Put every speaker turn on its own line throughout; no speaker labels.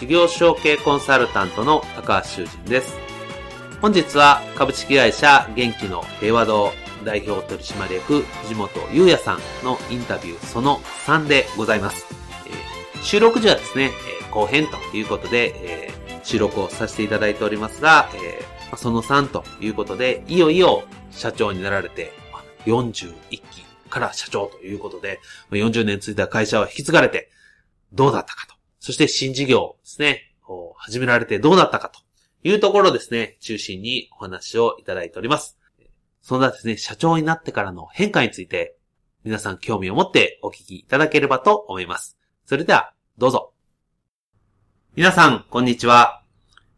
事業承継コンサルタントの高橋修人です。本日は株式会社元気の平和堂代表取締役藤本優也さんのインタビューその3でございます。えー収録時はですね、えー後編ということで、えー収録をさせていただいておりますが、えーその3ということで、いよいよ社長になられて、41期から社長ということで、40年続いた会社は引き継がれて、どうだったかと。そして新事業ですね、を始められてどうだったかというところですね、中心にお話をいただいております。そんなですね、社長になってからの変化について、皆さん興味を持ってお聞きいただければと思います。それでは、どうぞ。皆さん、こんにちは。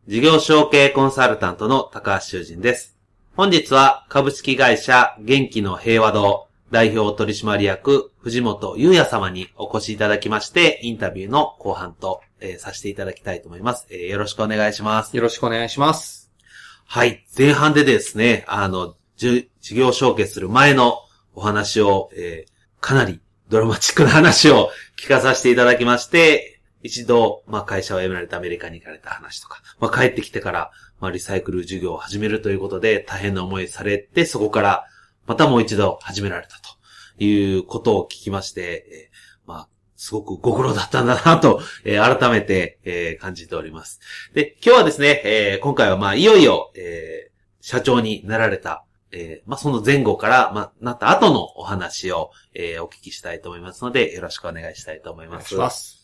事業承継コンサルタントの高橋修人です。本日は株式会社元気の平和堂代表取締役藤本優也様にお越しいただきまして、インタビューの後半と、えーさせていただきたいと思います、えーよろしくお願いします。
よろしくお願いします。
はい。前半でですね、あの、事業承継する前のお話を、えーかなりドラマチックな話を聞かさせていただきまして、一度、まあ会社を辞められてアメリカに行かれた話とか、まあ帰ってきてから、まあリサイクル事業を始めるということで大変な思いされて、そこからまたもう一度始められたということを聞きまして、えーまあ、すごくご苦労だったんだなと、えー改めて、えー感じております。で、今日はですね、えー今回はまあ、いよいよ、えー社長になられた、えーまあ、その前後から、まあ、なった後のお話を、えーお聞きしたいと思いますので、よろしくお願いしたいと思います。
お願いします。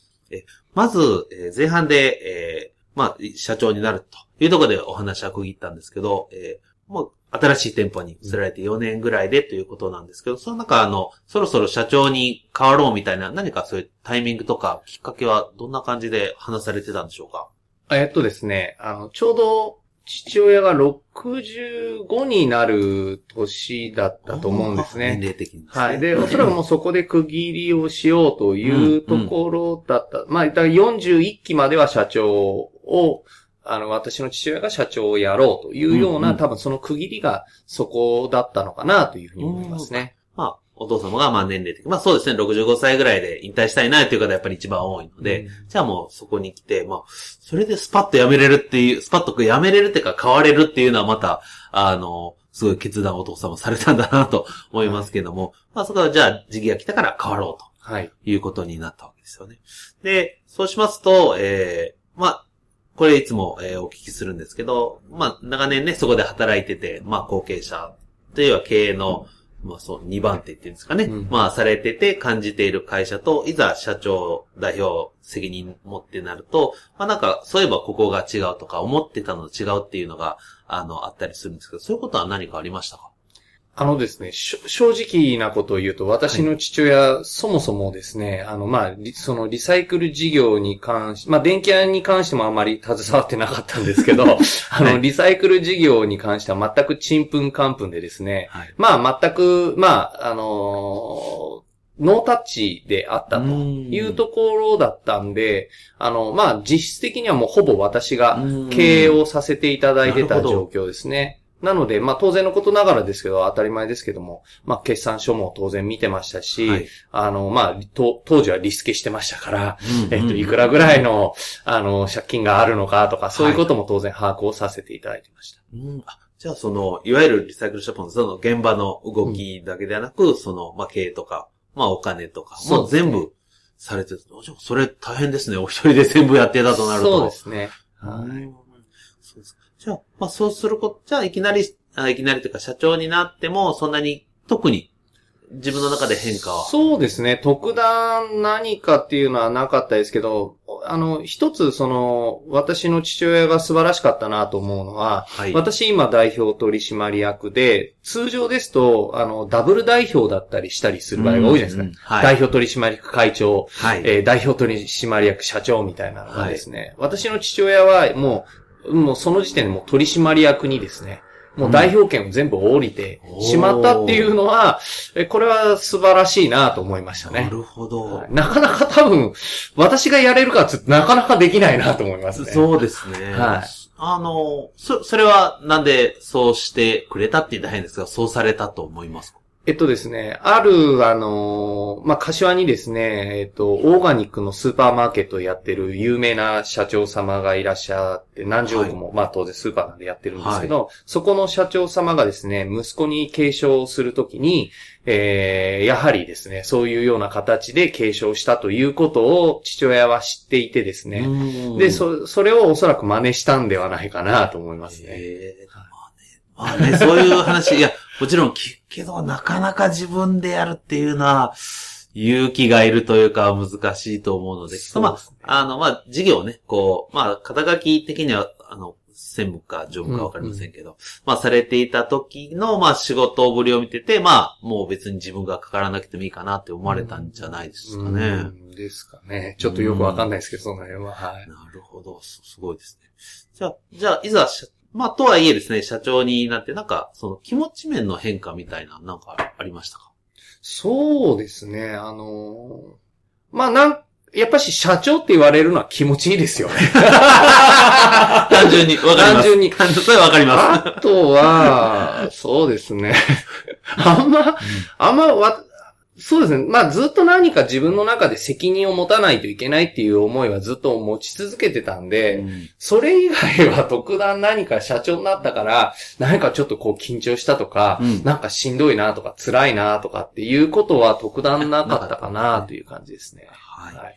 まず、えー前半で、えーまあ、社長になるというところでお話は区切ったんですけど、えーもう、新しい店舗に移られて4年ぐらいでということなんですけど、その中、あの、そろそろ社長に変わろうみたいな、何かそういうタイミングとか、きっかけはどんな感じで話されてたんでしょうか？
えっとですね、あの、ちょうど、父親が65になる年だったと思うんです
年
ね。
齢的にね。
はい。で、おそらくもうそこで区切りをしようというところだった。まあ、だから41期までは社長を、あの、私の父親が社長をやろうというような、
うんうん
多分その区切りがそこだったのかなというふうに思いますね。
まあ、お父様がまあ年齢的。まあそうですね、65歳ぐらいで引退したいなという方がやっぱり一番多いので、
うん
じゃあもうそこに来て、まあ、それでスパッと辞めれるっていう、スパッと辞めれるっていうか変われるっていうのはまた、あの、すごい決断をお父様されたんだなと思いますけども、まあそこはじゃあ時期が来たから変わろうと。
はい。
いうことになったわけですよね。で、そうしますと、えー、まあ、これいつも、えーお聞きするんですけど、まあ、長年ね、そこで働いてて、まあ、後継者というは経営の、まあ、そう、2番手っていうんですかね。
うん
まあ、されてて感じている会社と、いざ社長、代表、責任持ってなると、まあ、なんか、そういえばここが違うとか、思ってたのと違うっていうのが、あの、あったりするんですけど、そういうことは何かありましたか？
あのですね、正直なことを言うと、私の父親、そもそもですね、あの、まあ、リそのリサイクル事業に関し、まあ、電気屋に関してもあまり携わってなかったんですけど、あの、リサイクル事業に関しては全くちんぷんかんぷんでですね、
はい。
まあ、全く、まあ、あのーノータッチであったというところだったんで、あの、まあ、実質的にはもうほぼ私が経営をさせていただいてた状況ですね。なので、まあ当然のことながらですけど、当たり前ですけども、まあ決算書も当然見てましたし、
はい
あの、まあ、と当時はリスケしてましたから、
うん
えっと、いくらぐらいの、あの、借金があるのかとか、そういうことも当然把握をさせていただいてました。
うん、あじゃあその、いわゆるリサイクルショップのその現場の動きだけではなく、その、まあ、経営とか、まあ、お金とか、もう全部されてる。じゃあそれ大変ですね。お一人で全部やってたとなると。
そうですね。
は
はい
じゃあ、まあ、そうすること、じゃあ、いきなり、あいきなりというか社長になっても、そんなに特に自分の中で変化は。
そうですね。特段何かっていうのはなかったですけど、あの、一つその、私の父親が素晴らしかったなと思うのは、
はい。
私今代表取締役で、通常ですと、あの、ダブル代表だったりしたりする場合が多いじゃないですか。
うんうんはい。
代表取締役会長、
はい。
えー代表取締役社長みたいなのがですね、私の父親はもう、もうその時点でもう取締役にですね、もう代表権を全部降りてしまったっていうのは、えこれは素晴らしいなと思いましたね。
なるほど。
はいなかなか多分、私がやれるかっつってなかなかできないなと思いますね。
そうですね。
はい。
あの、そ、それはなんでそうしてくれたって言ったら変ですが、そうされたと思いますか？
えっとですね、ある、あのーまあ、柏にですね、えっと、オーガニックのスーパーマーケットをやってる有名な社長様がいらっしゃって、何十億も、まあ、当然スーパーなんでやってるんですけど、そこの社長様がですね、息子に継承するときに、えー、やはりですね、そういうような形で継承したということを父親は知っていてですね、
うん。
で、そ、それをおそらく真似したんではないかなと思いますね。
ええまあね、まあね、そういう話、いや、もちろん聞くけど、なかなか自分でやるっていうのは、勇気がいるというか難しいと思うので、
ですね
あ、あの、まあ、事業をね、こう、まあ、肩書き的には、あの、専務か常務かわかりませんけど、まあ、されていた時の、まあ、仕事ぶりを見てて、まあ、もう別に自分がかからなくてもいいかなって思われたんじゃないですかね。
うんですかね。ちょっとよくわかんないですけど、その辺は。はい。
なるほど。すすごいですね。じゃあ、じゃあ、いざまあ、とはいえですね、社長になって、なんか、その気持ち面の変化みたいな、なんかありましたか？
そうですね。あのーまあ、なん、やっぱし社長って言われるのは気持ちいいですよね。
単純に、わかります。
単純に
単純それはわかります。
あとは、そうですね。あんま、あんまわ、そうですね。まあずっと何か自分の中で責任を持たないといけないっていう思いはずっと持ち続けてたんで、
うん
それ以外は特段何か社長になったから、何かちょっとこう緊張したとか、
うん
なんかしんどいなとか辛いなとかっていうことは特段なかったかなという感じですね。
はい。
はい。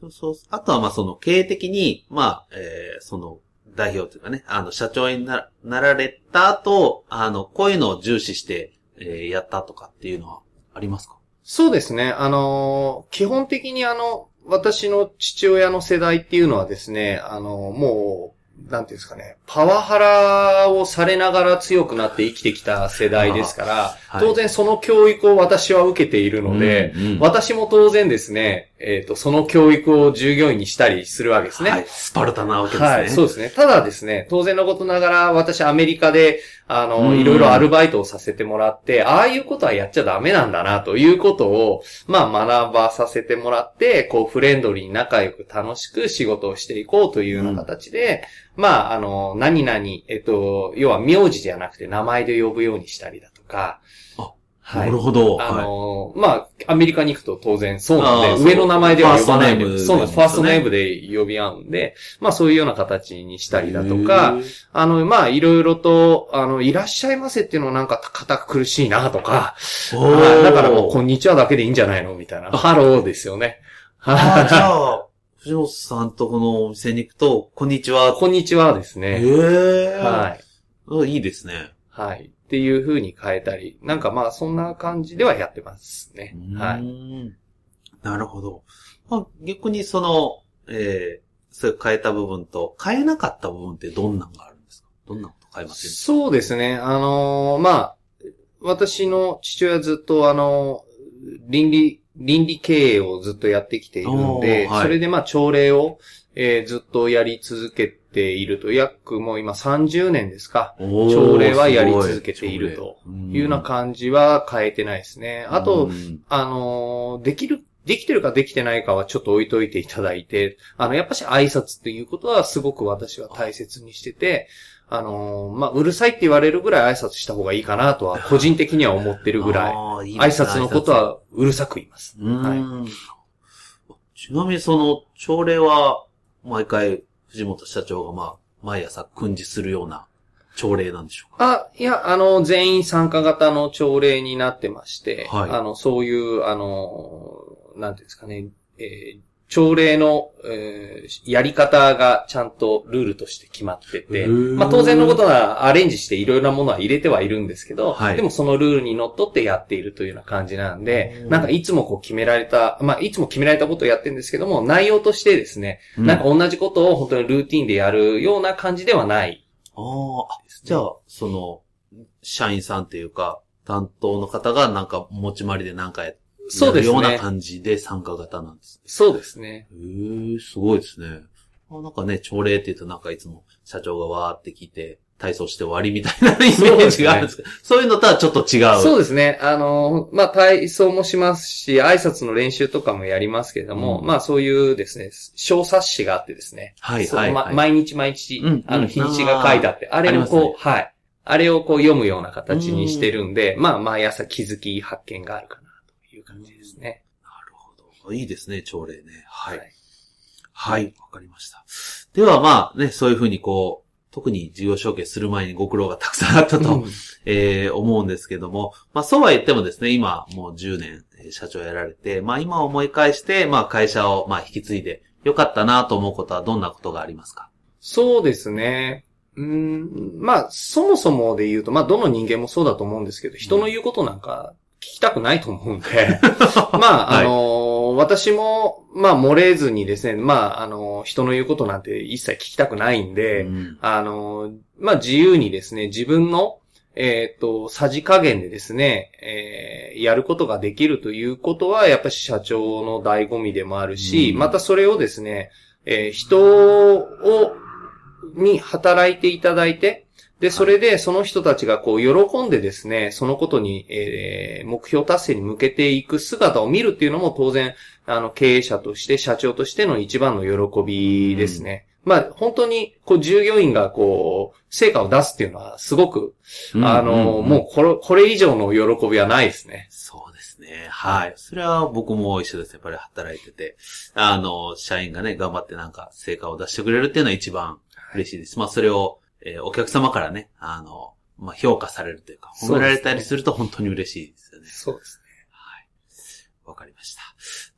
そうそう。あとは、まあ、その、経営的に、まあ、えー、その、代表というかね、あの、社長にななられた後、あの、こういうのを重視して、えー、やったとかっていうのはありますか？
そうですね。あの基本的にあの、私の父親の世代っていうのはですね、あのもう、なんていうんですかね、パワハラをされながら強くなって生きてきた世代ですから、
はい
当然その教育を私は受けているので、
うんうん
私も当然ですね、えっ、と、その教育を従業員にしたりするわけですね。
はい。スパルタなわけですね。
はい、そうですね。ただですね、当然のことながら、私アメリカで、あの、
うん
いろいろアルバイトをさせてもらって、ああいうことはやっちゃダメなんだな、ということを、まあ学ばさせてもらって、こう、フレンドリーに仲良く楽しく仕事をしていこうというような形で、まあ、あの、何々、えっと、要は名字じゃなくて名前で呼ぶようにしたりだとか、
あ
は
ないるほど。
あ
はい。
まあ、アメリカに行くと当然そうなんで、上の名前では呼ばないんで、
ファーストネーム
そうなんです。ファーストネーム
で
で呼び合うんで、まあそういうような形にしたりだとか。あの、まあいろいろと、あの、いらっしゃいませっていうのはなんか堅苦しいなとか、だからもうこんにちはだけでいいんじゃないのみたいな。ハローですよね。
あーじゃあ、藤本さんとこのお店に行くと、こんにちは。
こんにちはです
え
ね。
え
はい。
い。いいですね。
はい。っていう風に変えたり、なんかまあそんな感じではやってますね。はい。
い。なるほど。まあ、逆にその、えー、それ変えた部分と、変えなかった部分ってどんなんがあるんですか？どんなこと変えません
そうですね。あのーまあ、私の父親ずっとあのー倫理、倫理経営をずっとやってきているので、
はい。
それでまあ朝礼を、えーずっとやり続けていると、約もう今30年ですか。朝
朝
礼はやり続けていると。い。うような感じは変えてないですね。あと、あのーできる、できてるかできてないかはちょっと置いといていただいて、あの、やっぱし挨拶っていうことはすごく私は大切にしてて、あのーまあ、うるさいって言われるぐらい挨拶した方がいいかなとは、個人的には思ってるぐらい、
い
挨拶のこと、はうるさく言います。
うーん。ちなみにその、朝礼は、毎回、藤本社長がまあ、毎朝訓示するような朝礼なんでしょうか？
あ、いや、あの、全員参加型の朝礼になってまして、
はい。
あの、そういう、あの、なんていうんですかね、えー朝礼の、えーやり方がちゃんとルールとして決まってて、まあ当然のことはアレンジしていろいろなものは入れてはいるんですけど、
はい。
でもそのルールにのっとってやっているというような感じなんで、
うん。
なんかいつもこう決められた、まあいつも決められたことをやってるんですけども、内容としてですね、
うん。
なんか同じことを本当にルーティンでやるような感じではない。
あー。あ、じゃあ、その、社員さんっていうか、担当の方がなんか持ち回りでなんかや
そうですね
ような感じで参加型なんです。
そうですね。
へえ、すごいですね。あなんかね、朝礼って言うとなんかいつも社長がわーって聞いて、体操して終わりみたいなイメージがあるんですけど、そう,、いうのとはちょっと違う。
そうですね。あの、まあ、体操もしますし、挨拶の練習とかもやりますけれども、
うん
まあ、そういうですね、小冊子があってですね。
はい
そう
はいはい
ま毎日毎日、
うん
あの、
うん
日にちが書いてあって、あれをこう、はい。あれをこう読むような形にしてるんで、まあ、毎朝気づき発見があるかな、感じですね。
なるほど。いいですね、朝礼ね。はい。
はい
はい、わかりました。ではまあね、そういうふうにこう、特に事業承継する前にご苦労がたくさんあったと、
うん
えー思うんですけども、まあそうは言ってもですね、今もう10年えー社長やられて、まあ今思い返して、まあ会社をまあ引き継いでよかったなと思うことはどんなことがありますか？
そうですね。うーん、まあ、そもそもで言うと、まあ、どの人間もそうだと思うんですけど、人の言うことなんか聞きたくないと思うんで、まあ、
はい。
あの、私も、まあ、漏れずにですね、まあ、あの、人の言うことなんて一切聞きたくないんで、
うん。
あの、まあ、自由にですね、自分の、えっ、と、さじ加減でですね、えーやることができるということは、やっぱり社長の醍醐味でもあるし、
うん。
またそれをですね、えー人を、に働いていただいて、で、それでその人たちがこう喜んでですね、そのことに、えー目標達成に向けていく姿を見るっていうのも当然、あの、経営者として、社長としての一番の喜びですね。まあ、本当に、こう、従業員がこう、成果を出すっていうのは、すごく、あの、もう、これ、これ以上の喜びはないですね。
そうですね。はい。それは僕も一緒です。やっぱり働いてて。あの、社員がね、頑張ってなんか成果を出してくれるっていうのは一番嬉しいです。まあそれを、えーお客様からね、あの、まあ評価されるというか、褒められたりすると本当に嬉しいですよね。
そうです
わかりました。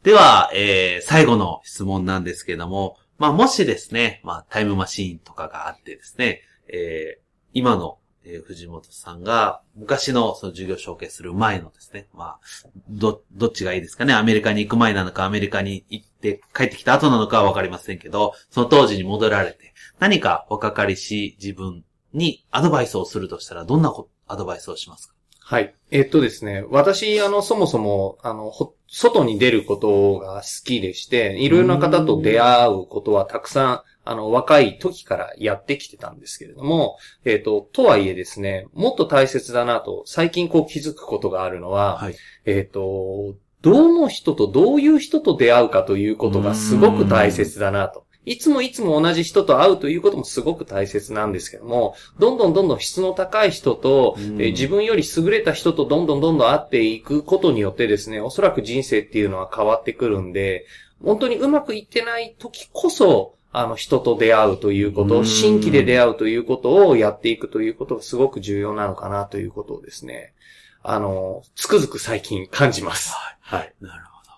では、えー、最後の質問なんですけども、まあ、もしですね、まあ、タイムマシーンとかがあってですね、えー、今の、えー藤本さんが、昔のその授業承継する前のですね、まあ、ど、どっちがいいですかね、アメリカに行く前なのか、アメリカに行って帰ってきた後なのかはわかりませんけど、その当時に戻られて、何か若かりし自分にアドバイスをするとしたら、どんなこアドバイスをしますか？
はい。えっとですね、私、あの、そもそも、あの、ほ外に出ることが好きでして、いろいろな方と出会うことはたくさん、あの、若い時からやってきてたんですけれども、えっと、とはいえですね、もっと大切だなと、最近こう気づくことがあるのは、
はい。
えっと、どの人とどういう人と出会うかということがすごく大切だなと。いつもいつも同じ人と会うということもすごく大切なんですけども、どんどんどんどん質の高い人と、
うん
えー自分より優れた人とどんどんどんどん会っていくことによってですね、おそらく人生っていうのは変わってくるんで、本当にうまくいってない時こそ、あの人と出会うというこ
うん
と、新規で出会うということをやっていくということがすごく重要なのかなということをですね、あの、つくづく最近感じます。はい。
なるほど。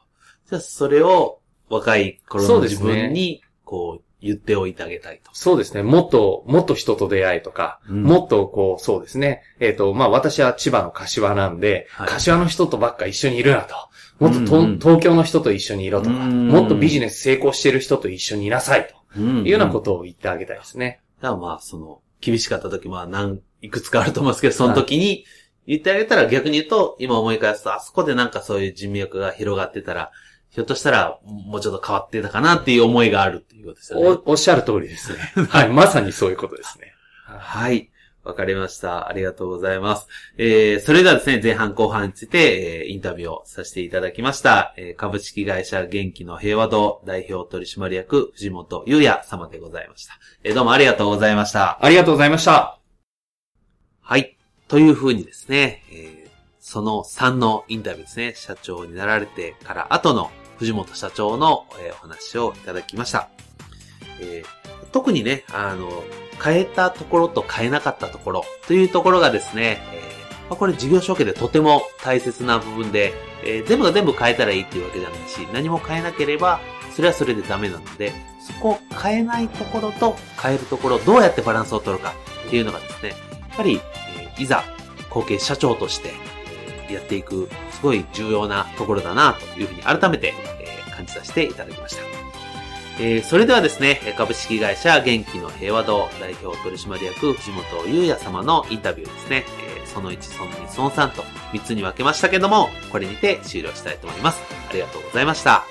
じゃあ、それを若い頃の自分に、こう、言っておいてあげたいと。
そうですね。もっと、もっと人と出会いとか、
うん
もっとこう、そうですね。えっ、と、まあ私は千葉の柏なんで、
はい
柏の人とばっか一緒にいるなと。もっとと、
うんうん
東京の人と一緒にいろとか、
うん
もっとビジネス成功してる人と一緒にいなさいと
うん
いうようなことを言ってあげたいですね。
だからまあ、その、厳しかった時、まあ、何、いくつかあると思うんですけど、その時に言ってあげたら逆に言うと、今思い返すと、あそこでなんかそういう人脈が広がってたら、ひょっとしたら、もうちょっと変わってたかなっていう思いがあるっていうことですよね。
お、おっしゃる通りですね。はい。まさにそういうことですね。
はい。わかりました。ありがとうございます。えー、それではですね、前半後半について、えー、インタビューをさせていただきました。えー、株式会社元気の平和堂代表取締役藤本優也様でございました。えー、どうもありがとうございました。
ありがとうございました。
はい。というふうにですね、えー、その3のインタビューですね、社長になられてから後の藤本社長の、えお話をいただきました。えー特にね、あの、変えたところと変えなかったところというところがですね、えまこれ事業承継でとても大切な部分で、えー全部が全部変えたらいいっていうわけじゃないし、何も変えなければそれはそれでダメなので、そこを変えないところと変えるところ、どうやってバランスを取るかっていうのがですね、やっぱり、えいざ、後継社長として、やっていく、すごい重要なところだな、というふうに改めて、え感じさせていただきました。えーそれではですね、株式会社元気の平和堂代表取締役藤本優也様のインタビューですね、えーその1、その2、その3と3つに分けましたけども、これにて終了したいと思います。ありがとうございました。